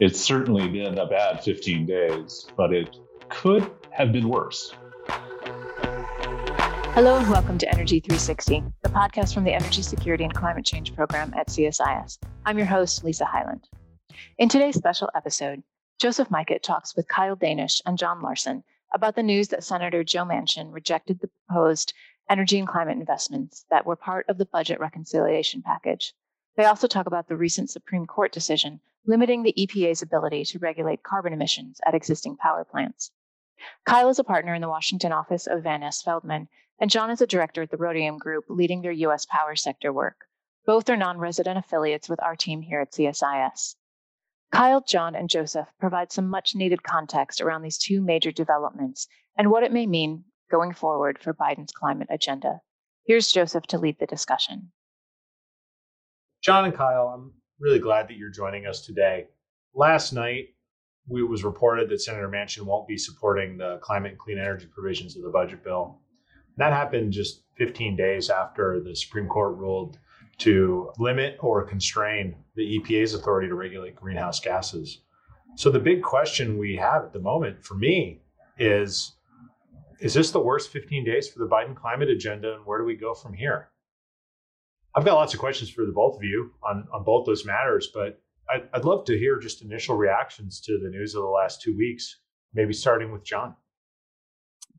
It's certainly been a bad 15 days, but it could have been worse. Hello and welcome to Energy 360, the podcast from the Energy Security and Climate Change Program at CSIS. I'm your host, Lisa Hyland. In today's special episode, Joseph Majkut talks with Kyle Danish and John Larsen about the news that Senator Joe Manchin rejected the proposed energy and climate investments that were part of the budget reconciliation package. They also talk about the recent Supreme Court decision limiting the EPA's ability to regulate carbon emissions at existing power plants. Kyle is a partner in the Washington office of Van Ness Feldman, and John is a director at the Rhodium Group leading their U.S. power sector work. Both are non resident affiliates with our team here at CSIS. Kyle, John, and Joseph provide some much needed context around these two major developments and what it may mean going forward for Biden's climate agenda. Here's Joseph to lead the discussion. John and Kyle, I'm really glad that you're joining us today. Last night, it was reported that Senator Manchin won't be supporting the climate and clean energy provisions of the budget bill. That happened just 15 days after the Supreme Court ruled to limit or constrain the EPA's authority to regulate greenhouse gases. So the big question we have at the moment for me is is this the worst 15 days for the Biden climate agenda and where do we go from here? I've got lots of questions for the both of you on, on both those matters, but I'd, I'd love to hear just initial reactions to the news of the last two weeks, maybe starting with John.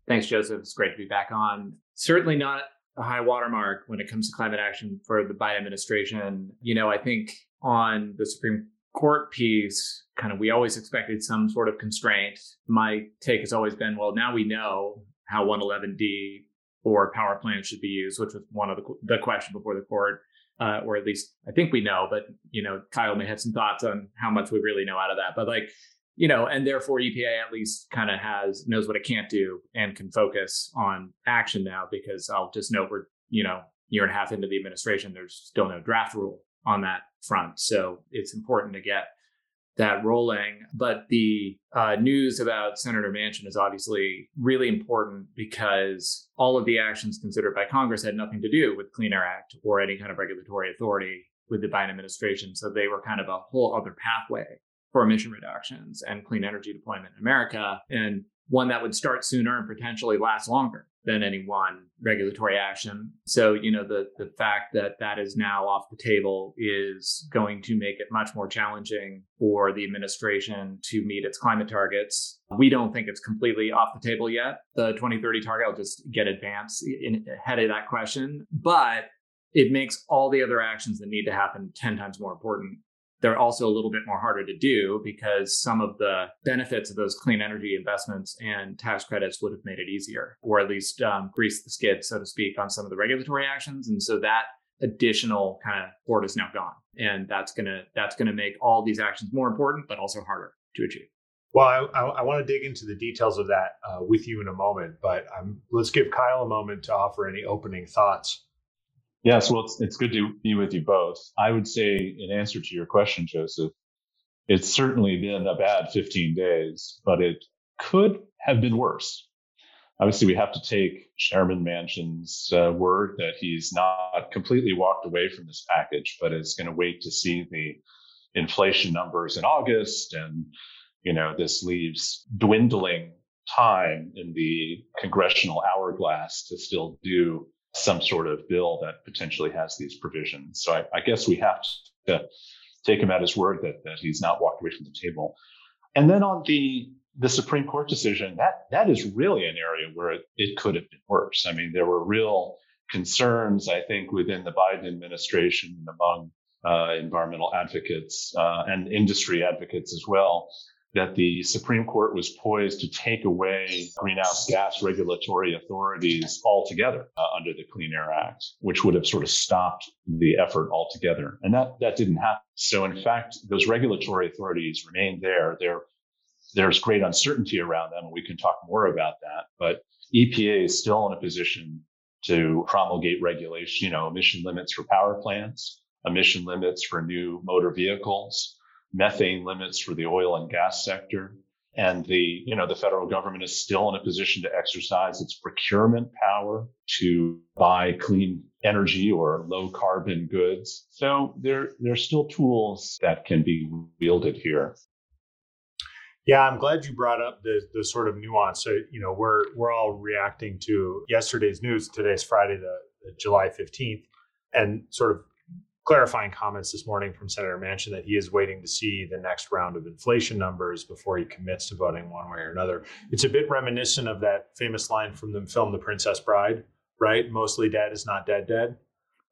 Thanks, Joseph. It's great to be back on. Certainly not a high watermark when it comes to climate action for the Biden administration. You know, I think on the Supreme Court piece, kind of we always expected some sort of constraint. My take has always been, well, now we know how 111D or power plants should be used, which was one of the, the question before the court, uh, or at least I think we know. But you know, Kyle may have some thoughts on how much we really know out of that. But like, you know, and therefore EPA at least kind of has knows what it can't do and can focus on action now. Because I'll just note we're you know year and a half into the administration, there's still no draft rule on that front, so it's important to get that rolling. But the uh, news about Senator Manchin is obviously really important because all of the actions considered by Congress had nothing to do with Clean Air Act or any kind of regulatory authority with the Biden administration. So they were kind of a whole other pathway for emission reductions and clean energy deployment in America, and one that would start sooner and potentially last longer than any one regulatory action. So, you know, the the fact that that is now off the table is going to make it much more challenging for the administration to meet its climate targets. We don't think it's completely off the table yet. The 2030 target, I'll just get advanced in, ahead of that question, but it makes all the other actions that need to happen 10 times more important they're also a little bit more harder to do because some of the benefits of those clean energy investments and tax credits would have made it easier, or at least um, grease the skid, so to speak, on some of the regulatory actions. And so that additional kind of support is now gone, and that's gonna that's gonna make all these actions more important, but also harder to achieve. Well, I, I, I want to dig into the details of that uh, with you in a moment, but um, let's give Kyle a moment to offer any opening thoughts Yes, well, it's, it's good to be with you both. I would say, in answer to your question, Joseph, it's certainly been a bad 15 days, but it could have been worse. Obviously, we have to take Chairman Manchin's uh, word that he's not completely walked away from this package, but is going to wait to see the inflation numbers in August. And, you know, this leaves dwindling time in the congressional hourglass to still do some sort of bill that potentially has these provisions. So I, I guess we have to take him at his word that, that he's not walked away from the table. And then on the the Supreme Court decision, that that is really an area where it, it could have been worse. I mean, there were real concerns, I think, within the Biden administration and among uh, environmental advocates uh, and industry advocates as well that the Supreme Court was poised to take away greenhouse gas regulatory authorities altogether uh, under the Clean Air Act, which would have sort of stopped the effort altogether. And that, that didn't happen. So, in fact, those regulatory authorities remain there. There, there's great uncertainty around them, and we can talk more about that. But EPA is still in a position to promulgate regulation, you know, emission limits for power plants, emission limits for new motor vehicles methane limits for the oil and gas sector. And the, you know, the federal government is still in a position to exercise its procurement power to buy clean energy or low carbon goods. So there, there are still tools that can be wielded here. Yeah, I'm glad you brought up the the sort of nuance. So, you know, we're we're all reacting to yesterday's news. Today's Friday, the, the July 15th, and sort of clarifying comments this morning from Senator Manchin that he is waiting to see the next round of inflation numbers before he commits to voting one way or another. It's a bit reminiscent of that famous line from the film The Princess Bride, right? Mostly dead is not dead dead.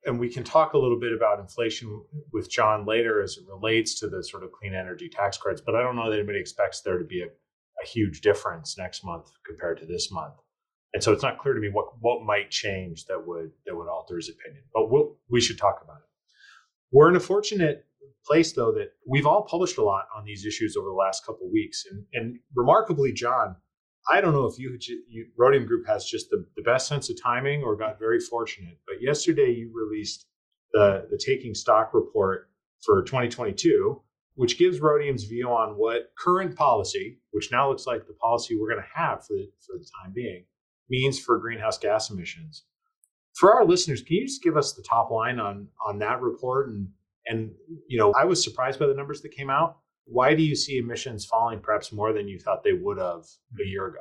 And we can talk a little bit about inflation with John later as it relates to the sort of clean energy tax credits, but I don't know that anybody expects there to be a, a huge difference next month compared to this month. And so it's not clear to me what, what might change that would that would alter his opinion. But we'll, we should talk about it. We're in a fortunate place, though, that we've all published a lot on these issues over the last couple weeks. And, and remarkably, John, I don't know if you, you Rhodium Group has just the, the best sense of timing or got very fortunate, but yesterday you released the, the Taking Stock report for 2022, which gives Rhodium's view on what current policy, which now looks like the policy we're going to have for the, for the time being, means for greenhouse gas emissions. For our listeners, can you just give us the top line on on that report and and you know, I was surprised by the numbers that came out why do you see emissions falling perhaps more than you thought they would have a mm-hmm. year ago?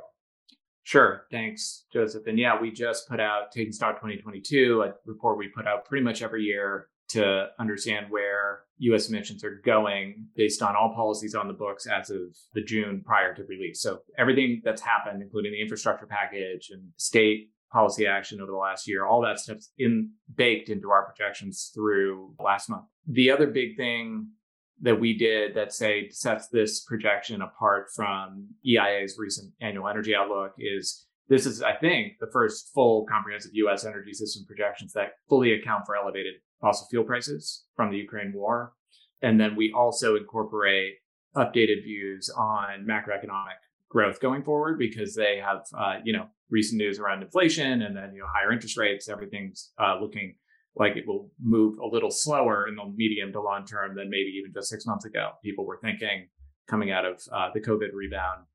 Sure. Thanks, Joseph. And yeah, we just put out Taking Stock 2022, a report we put out pretty much every year to understand where US emissions are going based on all policies on the books as of the June prior to release. So everything that's happened, including the infrastructure package and state policy action over the last year, all that stuff's in baked into our projections through last month. The other big thing that we did that say sets this projection apart from EIA's recent annual energy outlook is this is, I think, the first full comprehensive US energy system projections that fully account for elevated fossil fuel prices from the Ukraine war. And then we also incorporate updated views on macroeconomic growth going forward because they have, uh, you know, recent news around inflation and then, you know, higher interest rates. Everything's uh, looking like it will move a little slower in the medium to long term than maybe even just six months ago. People were thinking coming out of uh, the COVID rebound.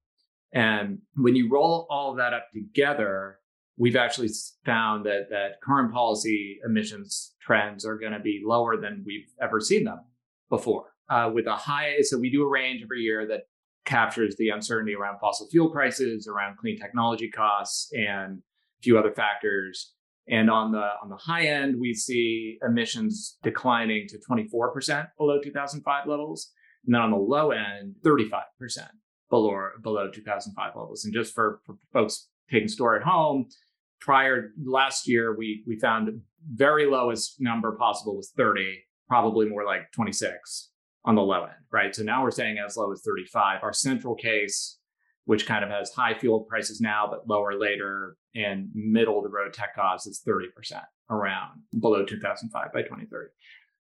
And when you roll all that up together, we've actually found that that current policy emissions trends are going to be lower than we've ever seen them before. Uh, with a high, so we do a range every year that captures the uncertainty around fossil fuel prices, around clean technology costs, and a few other factors. And on the on the high end, we see emissions declining to 24% below 2005 levels, and then on the low end, 35% below below 2005 levels. And just for, for folks taking store at home, prior last year, we we found very lowest number possible was 30, probably more like 26 on the low end, right? So now we're saying as low as 35. Our central case which kind of has high fuel prices now, but lower later, and middle of the road tech costs is 30% around below 2005 by 2030.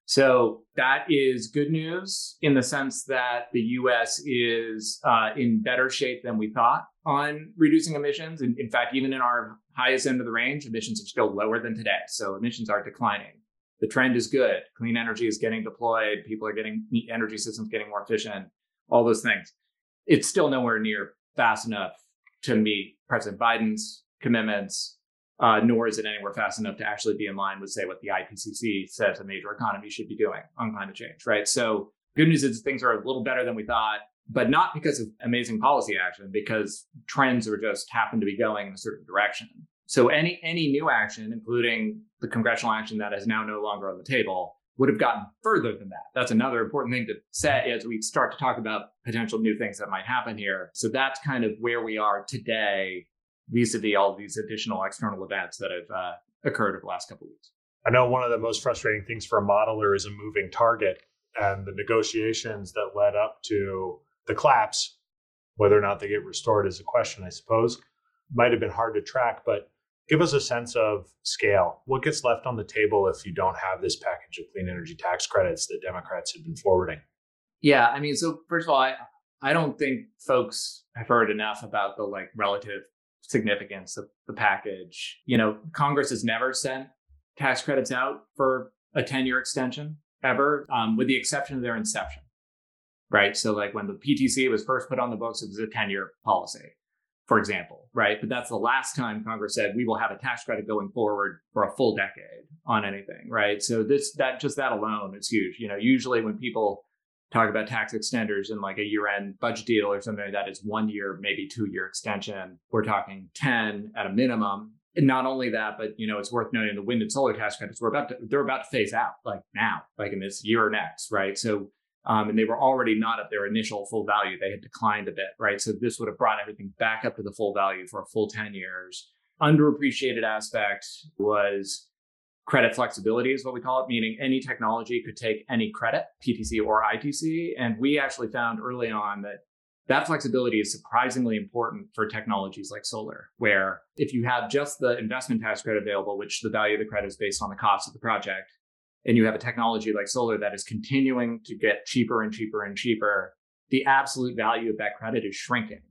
So that is good news in the sense that the US is uh, in better shape than we thought on reducing emissions. And in fact, even in our highest end of the range, emissions are still lower than today. So emissions are declining. The trend is good. Clean energy is getting deployed. People are getting energy systems getting more efficient, all those things. It's still nowhere near fast enough to meet President Biden's commitments, uh, nor is it anywhere fast enough to actually be in line with, say, what the IPCC says a major economy should be doing on climate change, right? So, good news is things are a little better than we thought, but not because of amazing policy action, because trends are just happen to be going in a certain direction. So, any any new action, including the congressional action that is now no longer on the table, would have gotten further than that. That's another important thing to say as we start to talk about potential new things that might happen here. So that's kind of where we are today vis-a-vis all these additional external events that have uh, occurred over the last couple of weeks. I know one of the most frustrating things for a modeler is a moving target and the negotiations that led up to the collapse, whether or not they get restored is a question, I suppose. Might have been hard to track, but give us a sense of scale. What gets left on the table if you don't have this package of clean energy tax credits that Democrats have been forwarding? Yeah, I mean, so first of all, I I don't think folks have heard enough about the like relative significance of the package. You know, Congress has never sent tax credits out for a 10 year extension ever, um, with the exception of their inception. Right. So, like when the PTC was first put on the books, it was a 10 year policy. For example, right? But that's the last time Congress said we will have a tax credit going forward for a full decade on anything, right? So this that just that alone is huge. You know, usually when people talk about tax extenders in like a year-end budget deal or something like that, it's one year, maybe two year extension. We're talking 10 at a minimum. And not only that, but you know, it's worth noting the wind and solar tax credits we're about to they're about to phase out like now, like in this year or next, right? So um, and they were already not at their initial full value. They had declined a bit, right? So this would have brought everything back up to the full value for a full 10 years. Underappreciated aspect was credit flexibility is what we call it, meaning any technology could take any credit, PTC or ITC. And we actually found early on that that flexibility is surprisingly important for technologies like solar, where if you have just the investment tax credit available, which the value of the credit is based on the cost of the project, and you have a technology like solar that is continuing to get cheaper and cheaper and cheaper, the absolute value of that credit is shrinking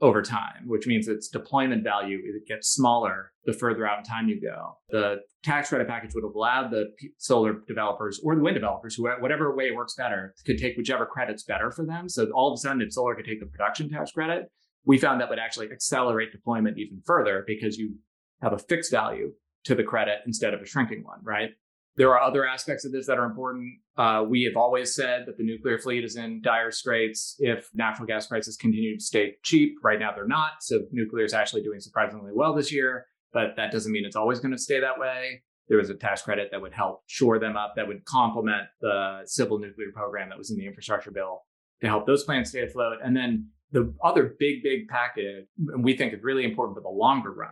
over time, which means its deployment value it gets smaller the further out in time you go. The tax credit package would have allowed the solar developers or the wind developers, whatever way works better, could take whichever credit's better for them. So all of a sudden, if solar could take the production tax credit, we found that would actually accelerate deployment even further because you have a fixed value to the credit instead of a shrinking one, right? There are other aspects of this that are important. Uh, we have always said that the nuclear fleet is in dire straits if natural gas prices continue to stay cheap. Right now, they're not. So, nuclear is actually doing surprisingly well this year, but that doesn't mean it's always going to stay that way. There was a tax credit that would help shore them up, that would complement the civil nuclear program that was in the infrastructure bill to help those plants stay afloat. And then the other big, big package, and we think is really important for the longer run,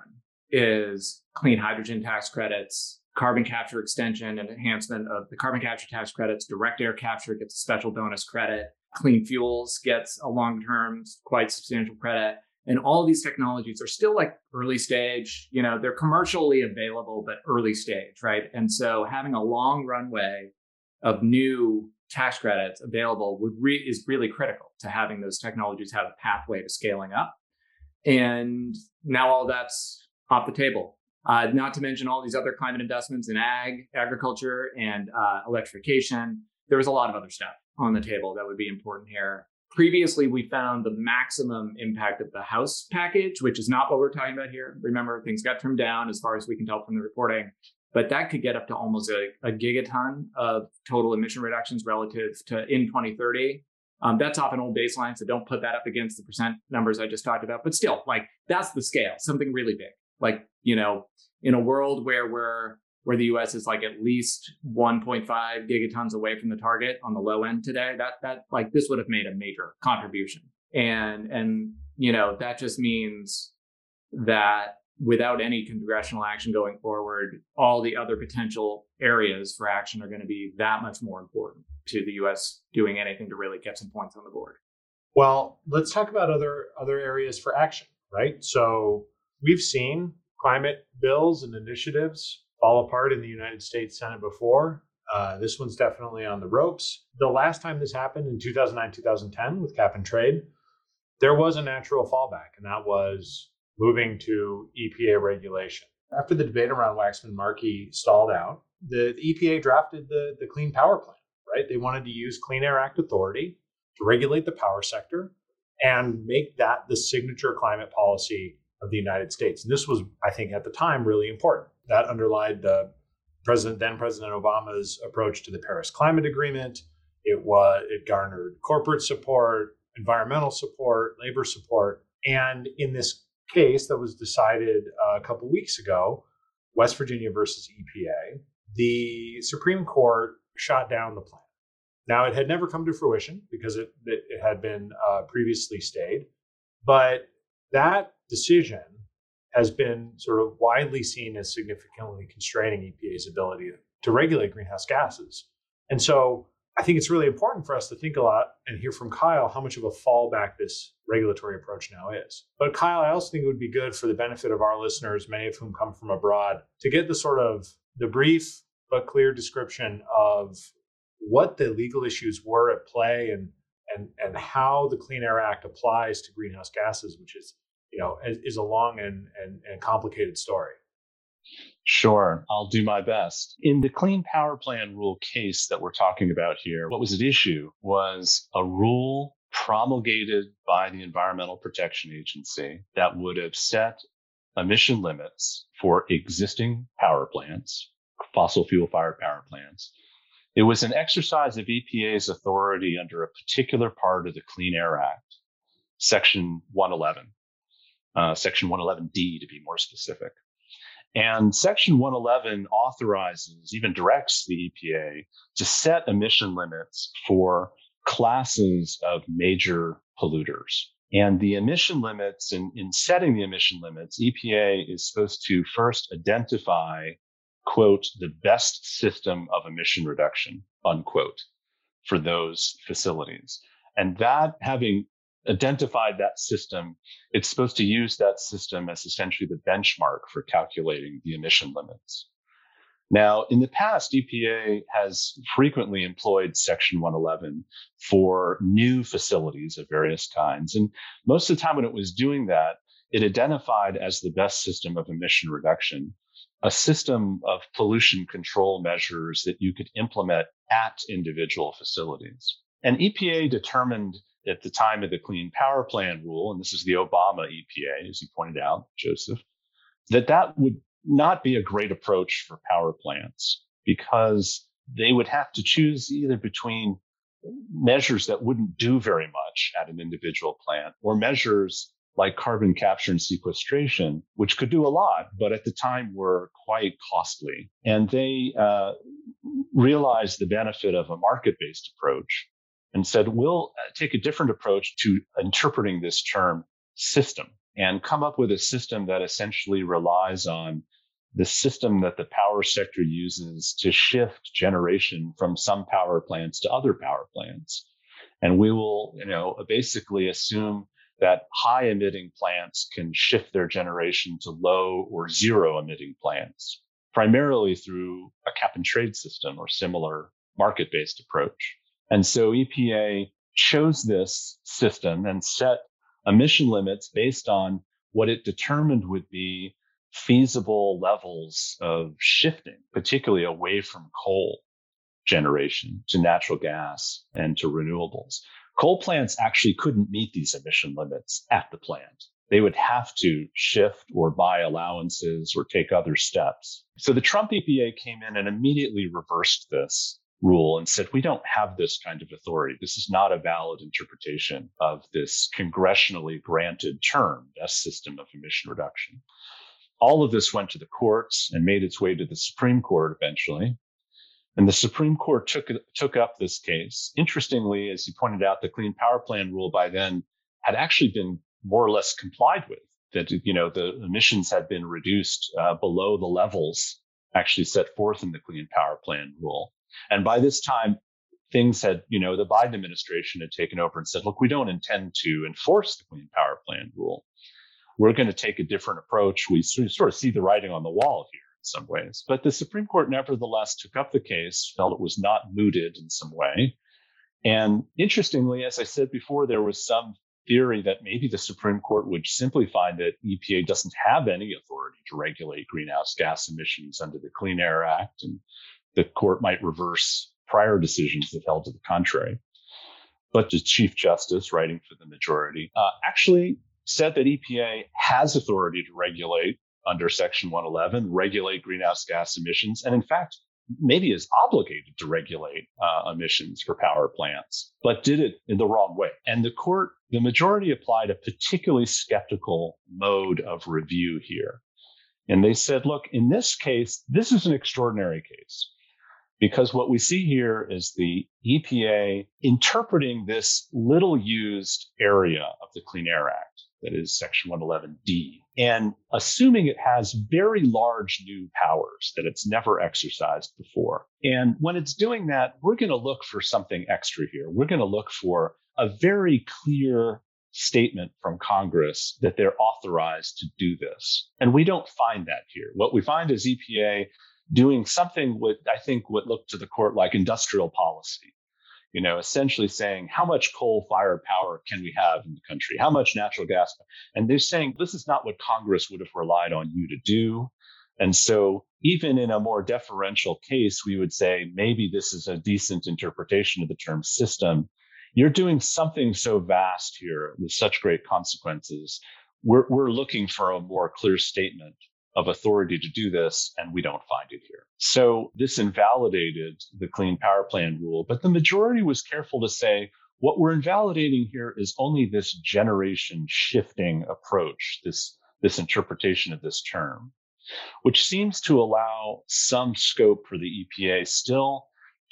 is clean hydrogen tax credits carbon capture extension and enhancement of the carbon capture tax credits. Direct air capture gets a special bonus credit. Clean fuels gets a long term, quite substantial credit. And all these technologies are still like early stage, you know, they're commercially available, but early stage, right? And so having a long runway of new tax credits available would re- is really critical to having those technologies have a pathway to scaling up. And now all that's off the table. Uh, not to mention all these other climate investments in ag, agriculture, and uh, electrification. There was a lot of other stuff on the table that would be important here. Previously, we found the maximum impact of the House package, which is not what we're talking about here. Remember, things got trimmed down as far as we can tell from the reporting, but that could get up to almost a, a gigaton of total emission reductions relative to in 2030. Um, that's off an old baseline, so don't put that up against the percent numbers I just talked about. But still, like that's the scale, something really big. Like you know, in a world where we're where the US is like at least 1.5 gigatons away from the target on the low end today, that that like this would have made a major contribution. And and you know, that just means that without any congressional action going forward, all the other potential areas for action are going to be that much more important to the US doing anything to really get some points on the board. Well, let's talk about other other areas for action, right? So we've seen climate bills and initiatives fall apart in the United States Senate before. Uh, this one's definitely on the ropes. The last time this happened in 2009, 2010 with cap and trade, there was a natural fallback, and that was moving to EPA regulation. After the debate around Waxman Markey stalled out, the, the EPA drafted the, the Clean Power Plan, right? They wanted to use Clean Air Act authority to regulate the power sector and make that the signature climate policy of the United States. And this was, I think, at the time really important. That underlined the President, then President Obama's approach to the Paris Climate Agreement. It was it garnered corporate support, environmental support, labor support, and in this case that was decided uh, a couple weeks ago, West Virginia versus EPA, the Supreme Court shot down the plan. Now it had never come to fruition because it it, it had been uh, previously stayed, but that decision has been sort of widely seen as significantly constraining EPA's ability to regulate greenhouse gases. And so I think it's really important for us to think a lot and hear from Kyle how much of a fallback this regulatory approach now is. But Kyle, I also think it would be good for the benefit of our listeners, many of whom come from abroad, to get the sort of the brief but clear description of what the legal issues were at play and and and how the Clean Air Act applies to greenhouse gases, which is you know, is, is a long and, and, and complicated story. Sure, I'll do my best. In the Clean Power Plan rule case that we're talking about here, what was at issue was a rule promulgated by the Environmental Protection Agency that would have set emission limits for existing power plants, fossil fuel fired power plants. It was an exercise of EPA's authority under a particular part of the Clean Air Act, Section 111, uh, Section 111D to be more specific. And Section 111 authorizes, even directs the EPA to set emission limits for classes of major polluters. And the emission limits, in, in setting the emission limits, EPA is supposed to first identify, quote, the best system of emission reduction, unquote, for those facilities. And that having identified that system, it's supposed to use that system as essentially the benchmark for calculating the emission limits. Now, in the past, EPA has frequently employed Section 111 for new facilities of various kinds. And most of the time when it was doing that, it identified as the best system of emission reduction a system of pollution control measures that you could implement at individual facilities. And EPA determined at the time of the Clean Power Plan rule, and this is the Obama EPA, as you pointed out, Joseph, that that would not be a great approach for power plants because they would have to choose either between measures that wouldn't do very much at an individual plant or measures like carbon capture and sequestration, which could do a lot, but at the time were quite costly. And they uh, realized the benefit of a market based approach and said, we'll uh, take a different approach to interpreting this term system and come up with a system that essentially relies on the system that the power sector uses to shift generation from some power plants to other power plants. And we will, you know, basically assume that high emitting plants can shift their generation to low or zero emitting plants, primarily through a cap and trade system or similar market based approach. And so EPA chose this system and set emission limits based on what it determined would be feasible levels of shifting, particularly away from coal generation to natural gas and to renewables. Coal plants actually couldn't meet these emission limits at the plant. They would have to shift or buy allowances or take other steps. So the Trump EPA came in and immediately reversed this rule and said, we don't have this kind of authority. This is not a valid interpretation of this congressionally granted term, best system of emission reduction. All of this went to the courts and made its way to the Supreme Court eventually. And the Supreme Court took, took up this case. Interestingly, as you pointed out, the Clean Power Plan rule by then had actually been more or less complied with. That you know the emissions had been reduced uh, below the levels actually set forth in the Clean Power Plan rule. And by this time, things had, you know, the Biden administration had taken over and said, look, we don't intend to enforce the Clean Power Plan rule. We're going to take a different approach. We sort of see the writing on the wall here in some ways. But the Supreme Court nevertheless took up the case, felt it was not mooted in some way. And interestingly, as I said before, there was some theory that maybe the Supreme Court would simply find that EPA doesn't have any authority to regulate greenhouse gas emissions under the Clean Air Act and the court might reverse prior decisions that held to the contrary. But the Chief Justice, writing for the majority, uh, actually said that EPA has authority to regulate under Section 111, regulate greenhouse gas emissions, and in fact, maybe is obligated to regulate uh, emissions for power plants, but did it in the wrong way. And the court, the majority applied a particularly skeptical mode of review here. And they said, look, in this case, this is an extraordinary case because what we see here is the EPA interpreting this little used area of the Clean Air Act, that is Section 111D, and assuming it has very large new powers that it's never exercised before. And when it's doing that, we're going to look for something extra here. We're going to look for a very clear statement from Congress that they're authorized to do this. And we don't find that here. What we find is EPA doing something what I think would look to the court like industrial policy. You know, essentially saying how much coal fired power can we have in the country? How much natural gas? And they're saying this is not what Congress would have relied on you to do. And so, even in a more deferential case, we would say maybe this is a decent interpretation of the term system, you're doing something so vast here with such great consequences. We're, we're looking for a more clear statement of authority to do this, and we don't find it here. So this invalidated the Clean Power Plan rule, but the majority was careful to say, what we're invalidating here is only this generation shifting approach, this, this interpretation of this term, which seems to allow some scope for the EPA still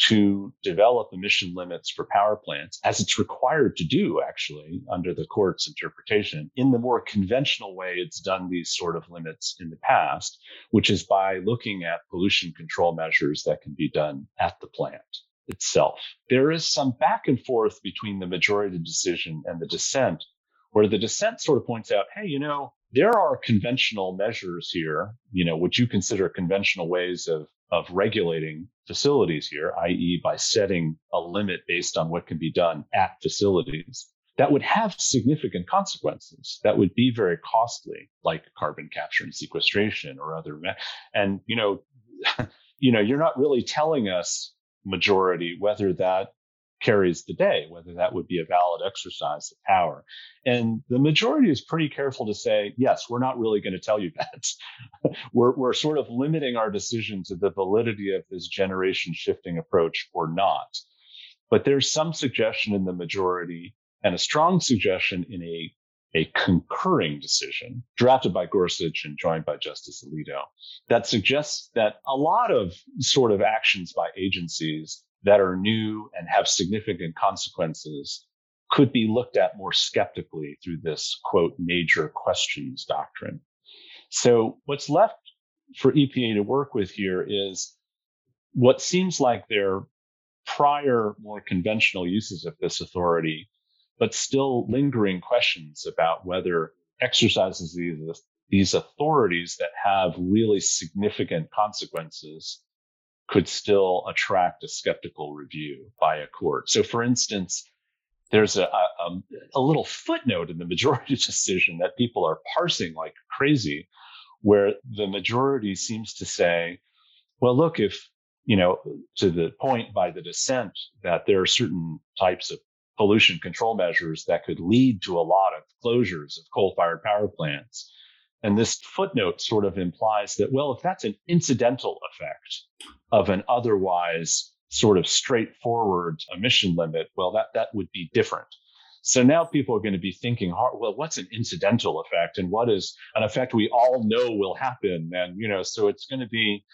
to develop emission limits for power plants, as it's required to do, actually, under the court's interpretation, in the more conventional way it's done these sort of limits in the past, which is by looking at pollution control measures that can be done at the plant itself. There is some back and forth between the majority decision and the dissent, where the dissent sort of points out, hey, you know, there are conventional measures here, you know, which you consider conventional ways of of regulating facilities here, i.e., by setting a limit based on what can be done at facilities, that would have significant consequences. That would be very costly, like carbon capture and sequestration or other. And you know, you know, you're not really telling us majority whether that carries the day, whether that would be a valid exercise of power. And the majority is pretty careful to say, yes, we're not really going to tell you that. we're, we're sort of limiting our decision to the validity of this generation shifting approach or not. But there's some suggestion in the majority and a strong suggestion in a a concurring decision drafted by Gorsuch and joined by Justice Alito that suggests that a lot of sort of actions by agencies that are new and have significant consequences could be looked at more skeptically through this quote major questions doctrine. So what's left for EPA to work with here is what seems like their prior more conventional uses of this authority, but still lingering questions about whether exercises these, these authorities that have really significant consequences could still attract a skeptical review by a court. So, for instance, there's a, a, um, a, little footnote in the majority decision that people are parsing like crazy, where the majority seems to say, well, look, if, you know, to the point by the dissent that there are certain types of pollution control measures that could lead to a lot of closures of coal fired power plants. And this footnote sort of implies that, well, if that's an incidental effect of an otherwise sort of straightforward emission limit, well, that, that would be different. So now people are going to be thinking hard, well, what's an incidental effect and what is an effect we all know will happen? And, you know, so it's going to be,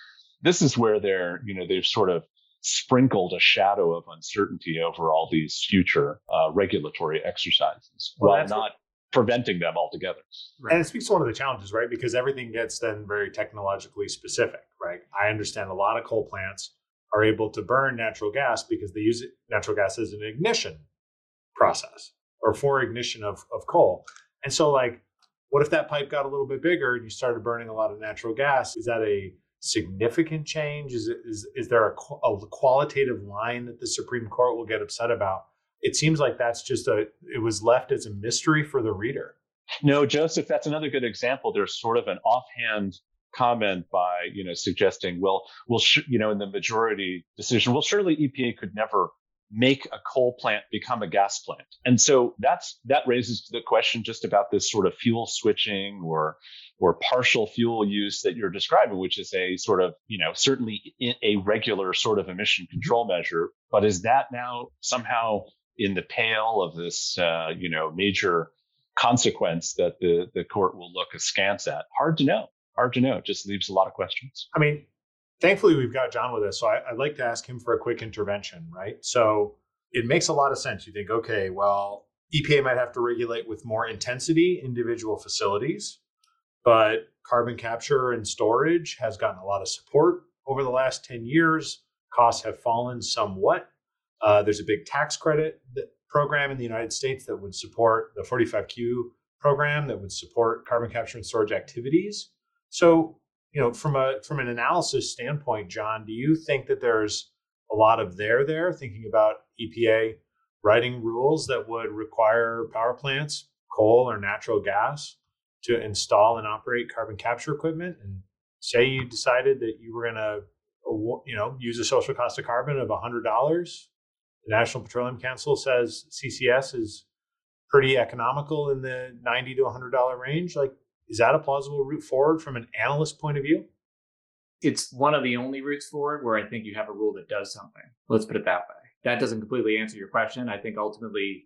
this is where they're, you know, they've sort of sprinkled a shadow of uncertainty over all these future uh, regulatory exercises well, while not preventing them altogether. Right. And it speaks to one of the challenges, right? Because everything gets then very technologically specific, right? I understand a lot of coal plants are able to burn natural gas because they use natural gas as an ignition process or for ignition of, of coal. And so, like, what if that pipe got a little bit bigger and you started burning a lot of natural gas? Is that a significant change? Is, it, is, is there a, a qualitative line that the Supreme Court will get upset about? It seems like that's just a it was left as a mystery for the reader. No joseph that's another good example. There's sort of an offhand comment by you know suggesting well well sh- you know in the majority decision well surely epa could never make a coal plant become a gas plant. And so that's that raises the question just about this sort of fuel switching or or partial fuel use that you're describing which is a sort of you know certainly a regular sort of emission control measure. But is that now somehow in the pale of this, uh, you know, major consequence that the, the court will look askance at? Hard to know. Hard to know. It just leaves a lot of questions. I mean, thankfully we've got John with us, so I, would like to ask him for a quick intervention, right? So it makes a lot of sense. You think, okay, well, EPA might have to regulate with more intensity individual facilities, but carbon capture and storage has gotten a lot of support over the last 10 years. Costs have fallen somewhat. Uh, there's a big tax credit program in the United States that would support the 45Q program that would support carbon capture and storage activities. So, you know, from a from an analysis standpoint, John, do you think that there's a lot of there there thinking about EPA writing rules that would require power plants, coal or natural gas, to install and operate carbon capture equipment? And say you decided that you were going to, you know, use a social cost of carbon of $100 The National Petroleum Council says CCS is pretty economical in the 90 to $100 range. Like, is that a plausible route forward from an analyst point of view? It's one of the only routes forward where I think you have a rule that does something. Let's put it that way. That doesn't completely answer your question. I think ultimately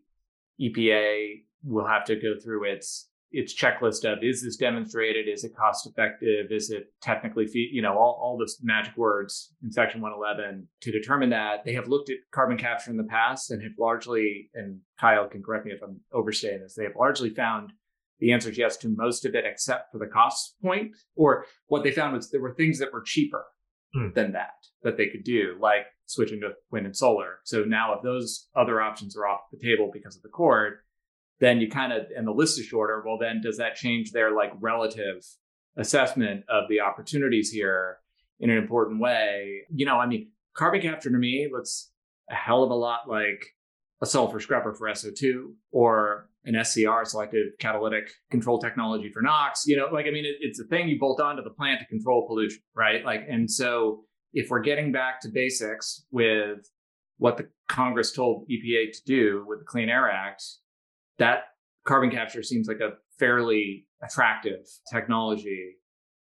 EPA will have to go through its its checklist of is this demonstrated? Is it cost effective is it technically fee- you know all, all those magic words in section 111 to determine that. They have looked at carbon capture in the past and have largely and kyle can correct me if i'm overstating this they have largely found the answer is yes to most of it except for the cost point or what they found was there were things that were cheaper hmm. than that that they could do like switching to wind and solar. So now if those other options are off the table because of the court then you kind of and the list is shorter well then does that change their like relative assessment of the opportunities here in an important way? You know i mean carbon capture to me looks a hell of a lot like a sulfur scrubber for so2 or an scr selective catalytic control technology for nox you know like i mean it, it's a thing you bolt onto the plant to control pollution right? Like and so if we're getting back to basics with what the congress told epa to do with the clean air act that carbon capture seems like a fairly attractive technology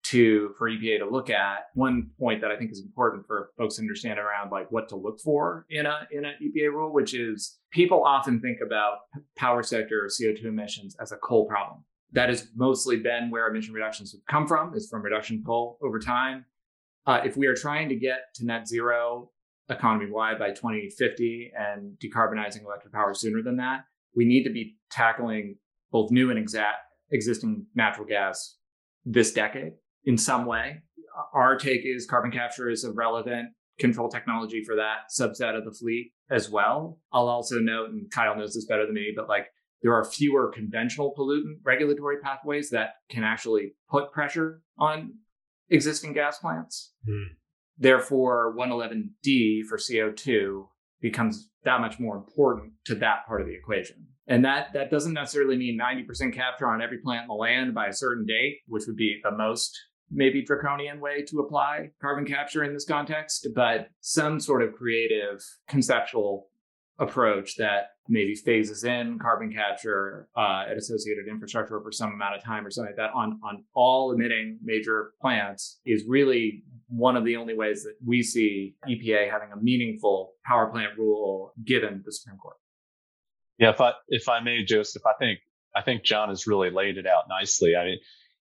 to for EPA to look at. One point that I think is important for folks to understand around like what to look for in a in an EPA rule, which is people often think about power sector CO2 emissions as a coal problem. That has mostly been where emission reductions have come from, is from reduction coal over time. Uh, if we are trying to get to net zero economy wide by 2050 and decarbonizing electric power sooner than that, we need to be tackling both new and exact existing natural gas this decade in some way. Our take is carbon capture is a relevant control technology for that subset of the fleet as well. I'll also note, and Kyle knows this better than me, but like there are fewer conventional pollutant regulatory pathways that can actually put pressure on existing gas plants. Mm. Therefore, 111D for CO2 becomes that much more important to that part of the equation. And that that doesn't necessarily mean 90% capture on every plant in the land by a certain date, which would be the most maybe draconian way to apply carbon capture in this context, but some sort of creative conceptual approach that maybe phases in carbon capture uh, at associated infrastructure over some amount of time or something like that on, on all emitting major plants is really one of the only ways that we see EPA having a meaningful power plant rule given the Supreme Court. Yeah, if I if I may, Joseph, I think I think John has really laid it out nicely. I mean,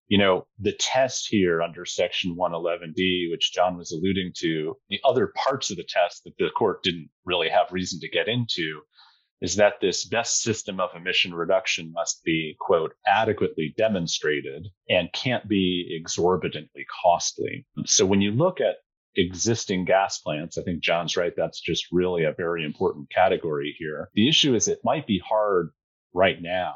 you know, the test here under Section 111D, which John was alluding to, the other parts of the test that the court didn't really have reason to get into is that this best system of emission reduction must be, quote, adequately demonstrated and can't be exorbitantly costly. So when you look at existing gas plants, I think John's right. That's just really a very important category here. The issue is it might be hard right now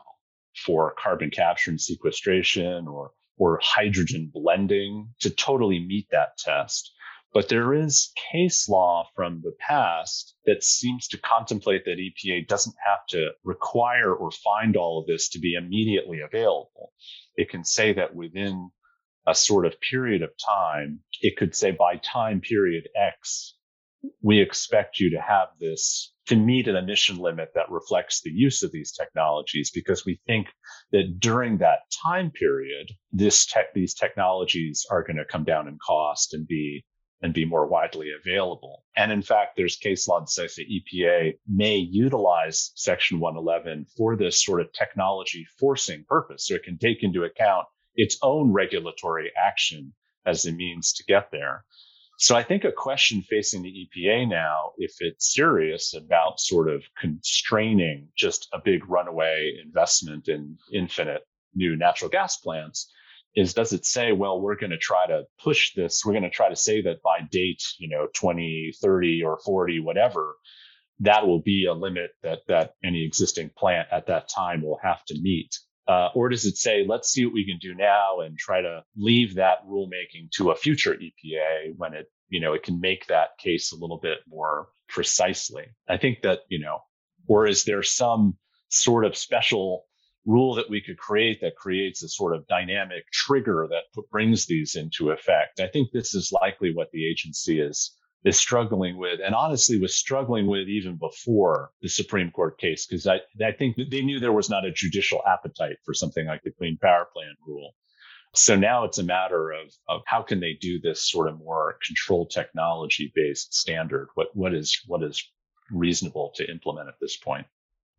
for carbon capture and sequestration or or hydrogen blending to totally meet that test. But there is case law from the past that seems to contemplate that EPA doesn't have to require or find all of this to be immediately available. It can say that within a sort of period of time, it could say by time period X, we expect you to have this to meet an emission limit that reflects the use of these technologies because we think that during that time period this tech these technologies are going to come down in cost and be and be more widely available. And in fact, there's case law that says the EPA may utilize Section 111 for this sort of technology forcing purpose. So it can take into account its own regulatory action as a means to get there. So I think a question facing the EPA now, if it's serious about sort of constraining just a big runaway investment in infinite new natural gas plants, is does it say, well, we're going to try to push this, we're going to try to say that by date, you know, 20, 30 or 40, whatever, that will be a limit that that any existing plant at that time will have to meet. Uh, or does it say, let's see what we can do now and try to leave that rulemaking to a future EPA when it, you know, it can make that case a little bit more precisely? I think that, you know, or is there some sort of special rule that we could create that creates a sort of dynamic trigger that brings these into effect? I think this is likely what the agency is is struggling with, and honestly was struggling with even before the Supreme Court case, because I, I think they knew there was not a judicial appetite for something like the Clean Power Plan rule. So now it's a matter of, of how can they do this sort of more control technology based standard? What what is what is reasonable to implement at this point?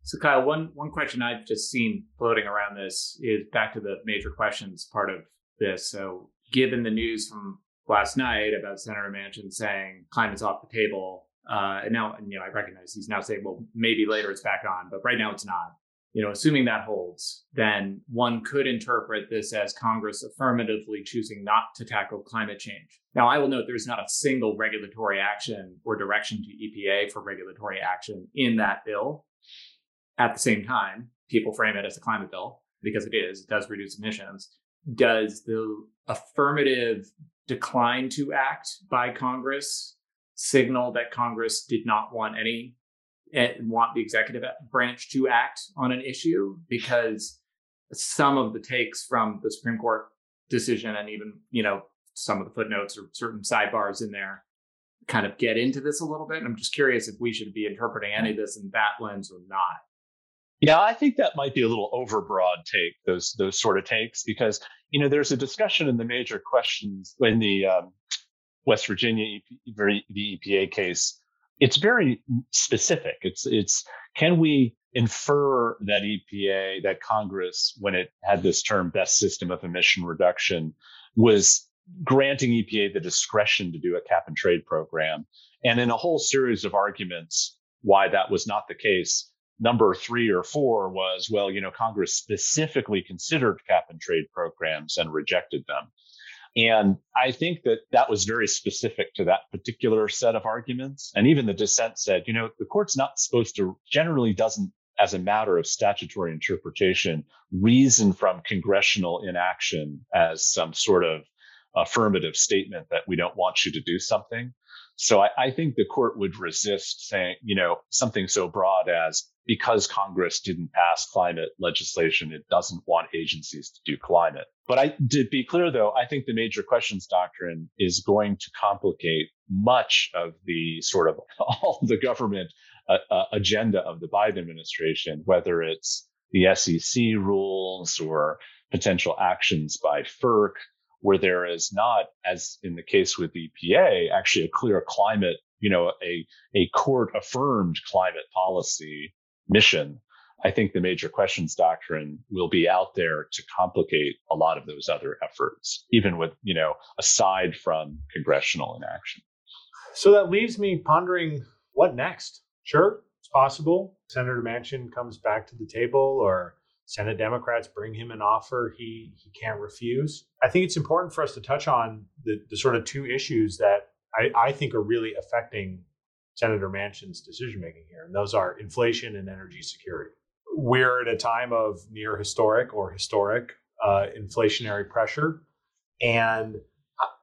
So Kyle, one one question I've just seen floating around this is back to the major questions part of this. So given the news from last night about Senator Manchin saying climate's off the table. Uh, and now, you know, I recognize he's now saying, well, maybe later it's back on, but right now it's not. You know, assuming that holds, then one could interpret this as Congress affirmatively choosing not to tackle climate change. Now, I will note there's not a single regulatory action or direction to EPA for regulatory action in that bill. At the same time, people frame it as a climate bill because it is, it does reduce emissions. Does the affirmative decline to act by Congress signal that Congress did not want any eh, want the executive branch to act on an issue because some of the takes from the Supreme Court decision and even you know some of the footnotes or certain sidebars in there kind of get into this a little bit. I'm just curious if we should be interpreting any of this in that lens or not. Yeah, I think that might be a little overbroad take those those sort of takes because you know there's a discussion in the major questions in the um, West Virginia the EPA case. It's very specific. It's it's can we infer that EPA that Congress when it had this term best system of emission reduction was granting EPA the discretion to do a cap and trade program and in a whole series of arguments why that was not the case number three or four was, well, you know, Congress specifically considered cap and trade programs and rejected them. And I think that that was very specific to that particular set of arguments. And even the dissent said, you know, the court's not supposed to, generally doesn't, as a matter of statutory interpretation, reason from congressional inaction as some sort of affirmative statement that we don't want you to do something. So I, I, think the court would resist saying, you know, something so broad as because Congress didn't pass climate legislation, it doesn't want agencies to do climate. But I, to be clear though, I think the major questions doctrine is going to complicate much of the sort of all the government uh, uh, agenda of the Biden administration, whether it's the SEC rules or potential actions by FERC where there is not, as in the case with the EPA, actually a clear climate, you know, a, a court affirmed climate policy mission. I think the major questions doctrine will be out there to complicate a lot of those other efforts, even with, you know, aside from congressional inaction. So that leaves me pondering what next? Sure, it's possible. Senator Manchin comes back to the table or Senate Democrats bring him an offer he he can't refuse. I think it's important for us to touch on the, the sort of two issues that I, I think are really affecting Senator Manchin's decision making here, and those are inflation and energy security. We're at a time of near historic or historic uh, inflationary pressure, and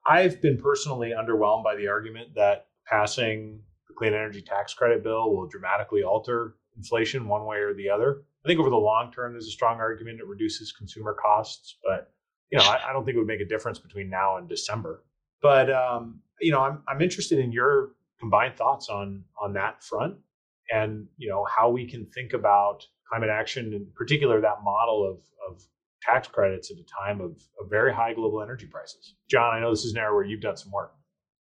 I've been personally underwhelmed by the argument that passing the clean energy tax credit bill will dramatically alter inflation one way or the other. I think over the long term, there's a strong argument it reduces consumer costs, but you know, I, I don't think it would make a difference between now and December. But um, you know, I'm I'm interested in your combined thoughts on on that front, and you know how we can think about climate action, in particular that model of of tax credits at a time of, of very high global energy prices. John, I know this is an area where you've done some work.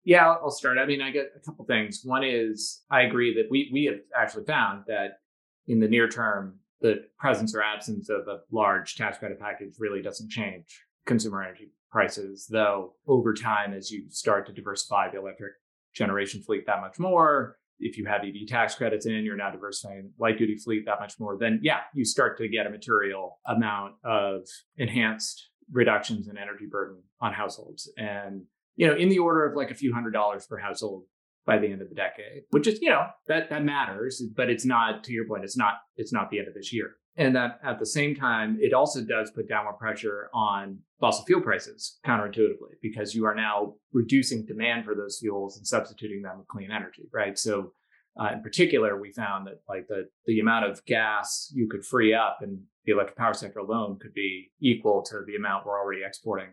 Yeah, I'll start. I mean, I get a couple things. One is I agree that we we have actually found that in the near term, the presence or absence of a large tax credit package really doesn't change consumer energy prices, though over time, as you start to diversify the electric generation fleet that much more, if you have EV tax credits in, you're now diversifying light duty fleet that much more, then yeah, you start to get a material amount of enhanced reductions in energy burden on households. And, you know, in the order of like a few hundred dollars per household by the end of the decade, which is, you know, that that matters, but it's not to your point, it's not it's not the end of this year. And that at the same time, it also does put downward pressure on fossil fuel prices counterintuitively, because you are now reducing demand for those fuels and substituting them with clean energy, right? So uh, in particular, we found that like the the amount of gas you could free up in the electric power sector alone could be equal to the amount we're already exporting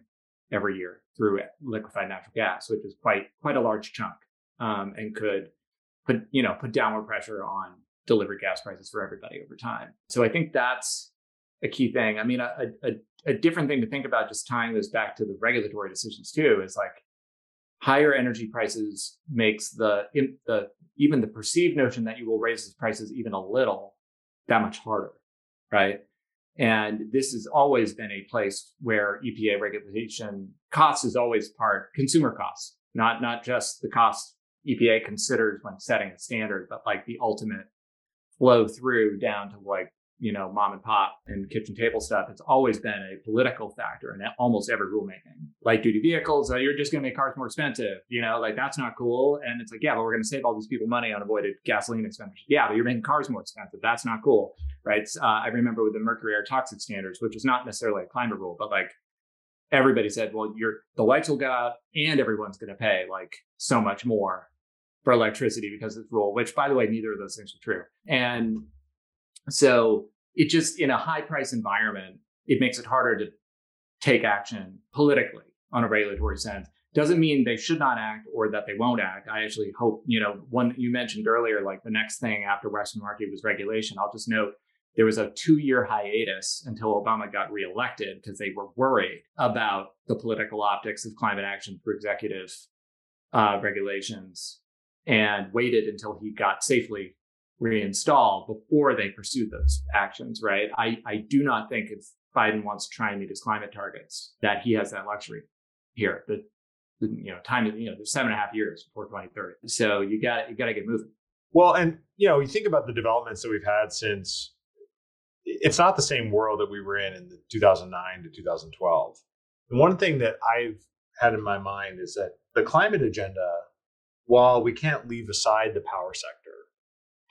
every year through liquefied natural gas, which is quite quite a large chunk. Um, and could put you know put downward pressure on delivered gas prices for everybody over time. So I think that's a key thing. I mean, a, a, a different thing to think about, just tying this back to the regulatory decisions too, is like higher energy prices makes the the even the perceived notion that you will raise these prices even a little that much harder, right? And this has always been a place where EPA regulation costs is always part consumer costs, not not just the cost EPA considers when setting a standard, but like the ultimate flow through down to like you know, mom and pop and kitchen table stuff, it's always been a political factor in almost every rulemaking. Light duty vehicles, uh, you're just going to make cars more expensive. You know, like that's not cool. And it's like, yeah, but we're going to save all these people money on avoided gasoline expenditures. Yeah, but you're making cars more expensive. That's not cool, right? Uh, I remember with the mercury air toxic standards, which was not necessarily a climate rule, but like everybody said, well, your the lights will go out and everyone's going to pay like so much more for electricity because of this rule. Which, by the way, neither of those things are true. And so it just in a high price environment, it makes it harder to take action politically on a regulatory sense. Doesn't mean they should not act or that they won't act. I actually hope, you know, one you mentioned earlier, like the next thing after Waxman-Markey was regulation. I'll just note there was a two year hiatus until Obama got reelected because they were worried about the political optics of climate action through executive uh, regulations and waited until he got safely reinstalled before they pursued those actions, right? I, I do not think if Biden wants to try and meet his climate targets, that he has that luxury here. The, the you know, time, you know, there's seven and a half years before 2030. So you got you got to get moving. Well, and you know, you think about the developments that we've had since it's not the same world that we were in in 2009 to 2012. And one thing that I've had in my mind is that the climate agenda, while we can't leave aside the power sector,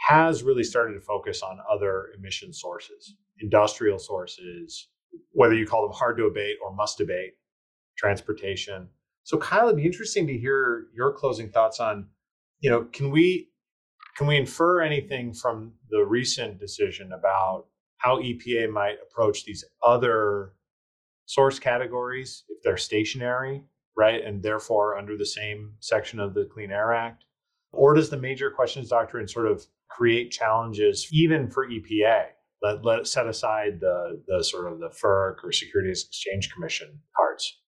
has really started to focus on other emission sources, industrial sources, whether you call them hard to abate or must abate, transportation. So Kyle, it'd be interesting to hear your closing thoughts on, you know, can we can we infer anything from the recent decision about how EPA might approach these other source categories if they're stationary, right? And therefore under the same section of the Clean Air Act? Or does the major questions doctrine sort of create challenges even for EPA? Let, let set aside the, the sort of the FERC or Securities Exchange Commission parts.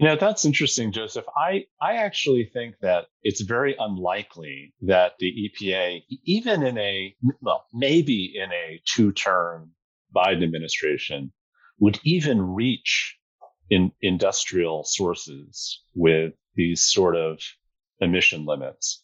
You know, that's interesting, Joseph. I, I actually think that it's very unlikely that the EPA, even in a, well, maybe in a two term Biden administration, would even reach in industrial sources with these sort of emission limits.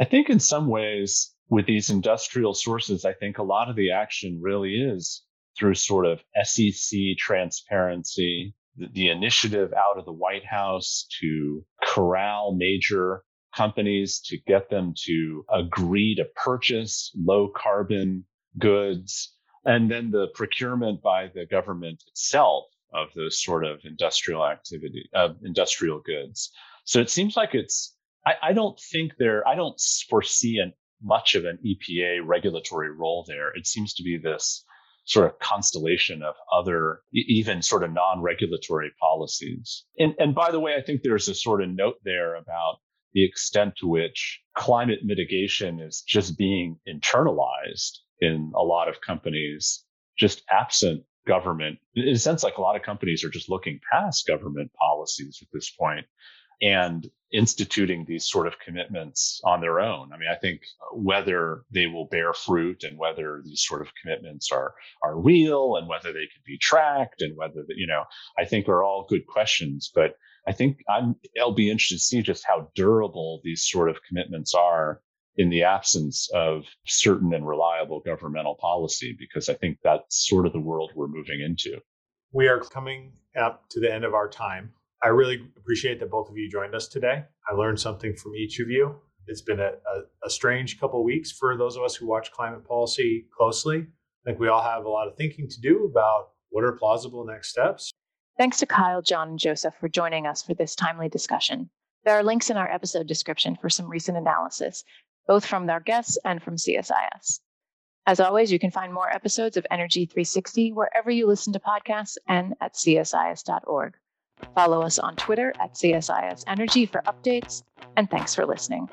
I think in some ways, with these industrial sources, I think a lot of the action really is through sort of SEC transparency, the, the initiative out of the White House to corral major companies to get them to agree to purchase low carbon goods, and then the procurement by the government itself of those sort of industrial activity, of industrial goods. So it seems like it's I, I don't think there, I don't foresee an, much of an EPA regulatory role there. It seems to be this sort of constellation of other, even sort of non-regulatory policies. And, and by the way, I think there's a sort of note there about the extent to which climate mitigation is just being internalized in a lot of companies, just absent government. In a sense, like a lot of companies are just looking past government policies at this point and instituting these sort of commitments on their own. I mean, I think uh, whether they will bear fruit and whether these sort of commitments are are real and whether they can be tracked and whether you know, I think are all good questions. But I think I'm I'll be interested to see just how durable these sort of commitments are in the absence of certain and reliable governmental policy, because I think that's sort of the world we're moving into. We are coming up to the end of our time. I really appreciate that both of you joined us today. I learned something from each of you. It's been a, a, a strange couple weeks for those of us who watch climate policy closely. I think we all have a lot of thinking to do about what are plausible next steps. Thanks to Kyle, John, and Joseph for joining us for this timely discussion. There are links in our episode description for some recent analysis, both from their guests and from CSIS. As always, you can find more episodes of Energy 360 wherever you listen to podcasts and at csis.org. Follow us on Twitter at CSIS Energy for updates, and thanks for listening.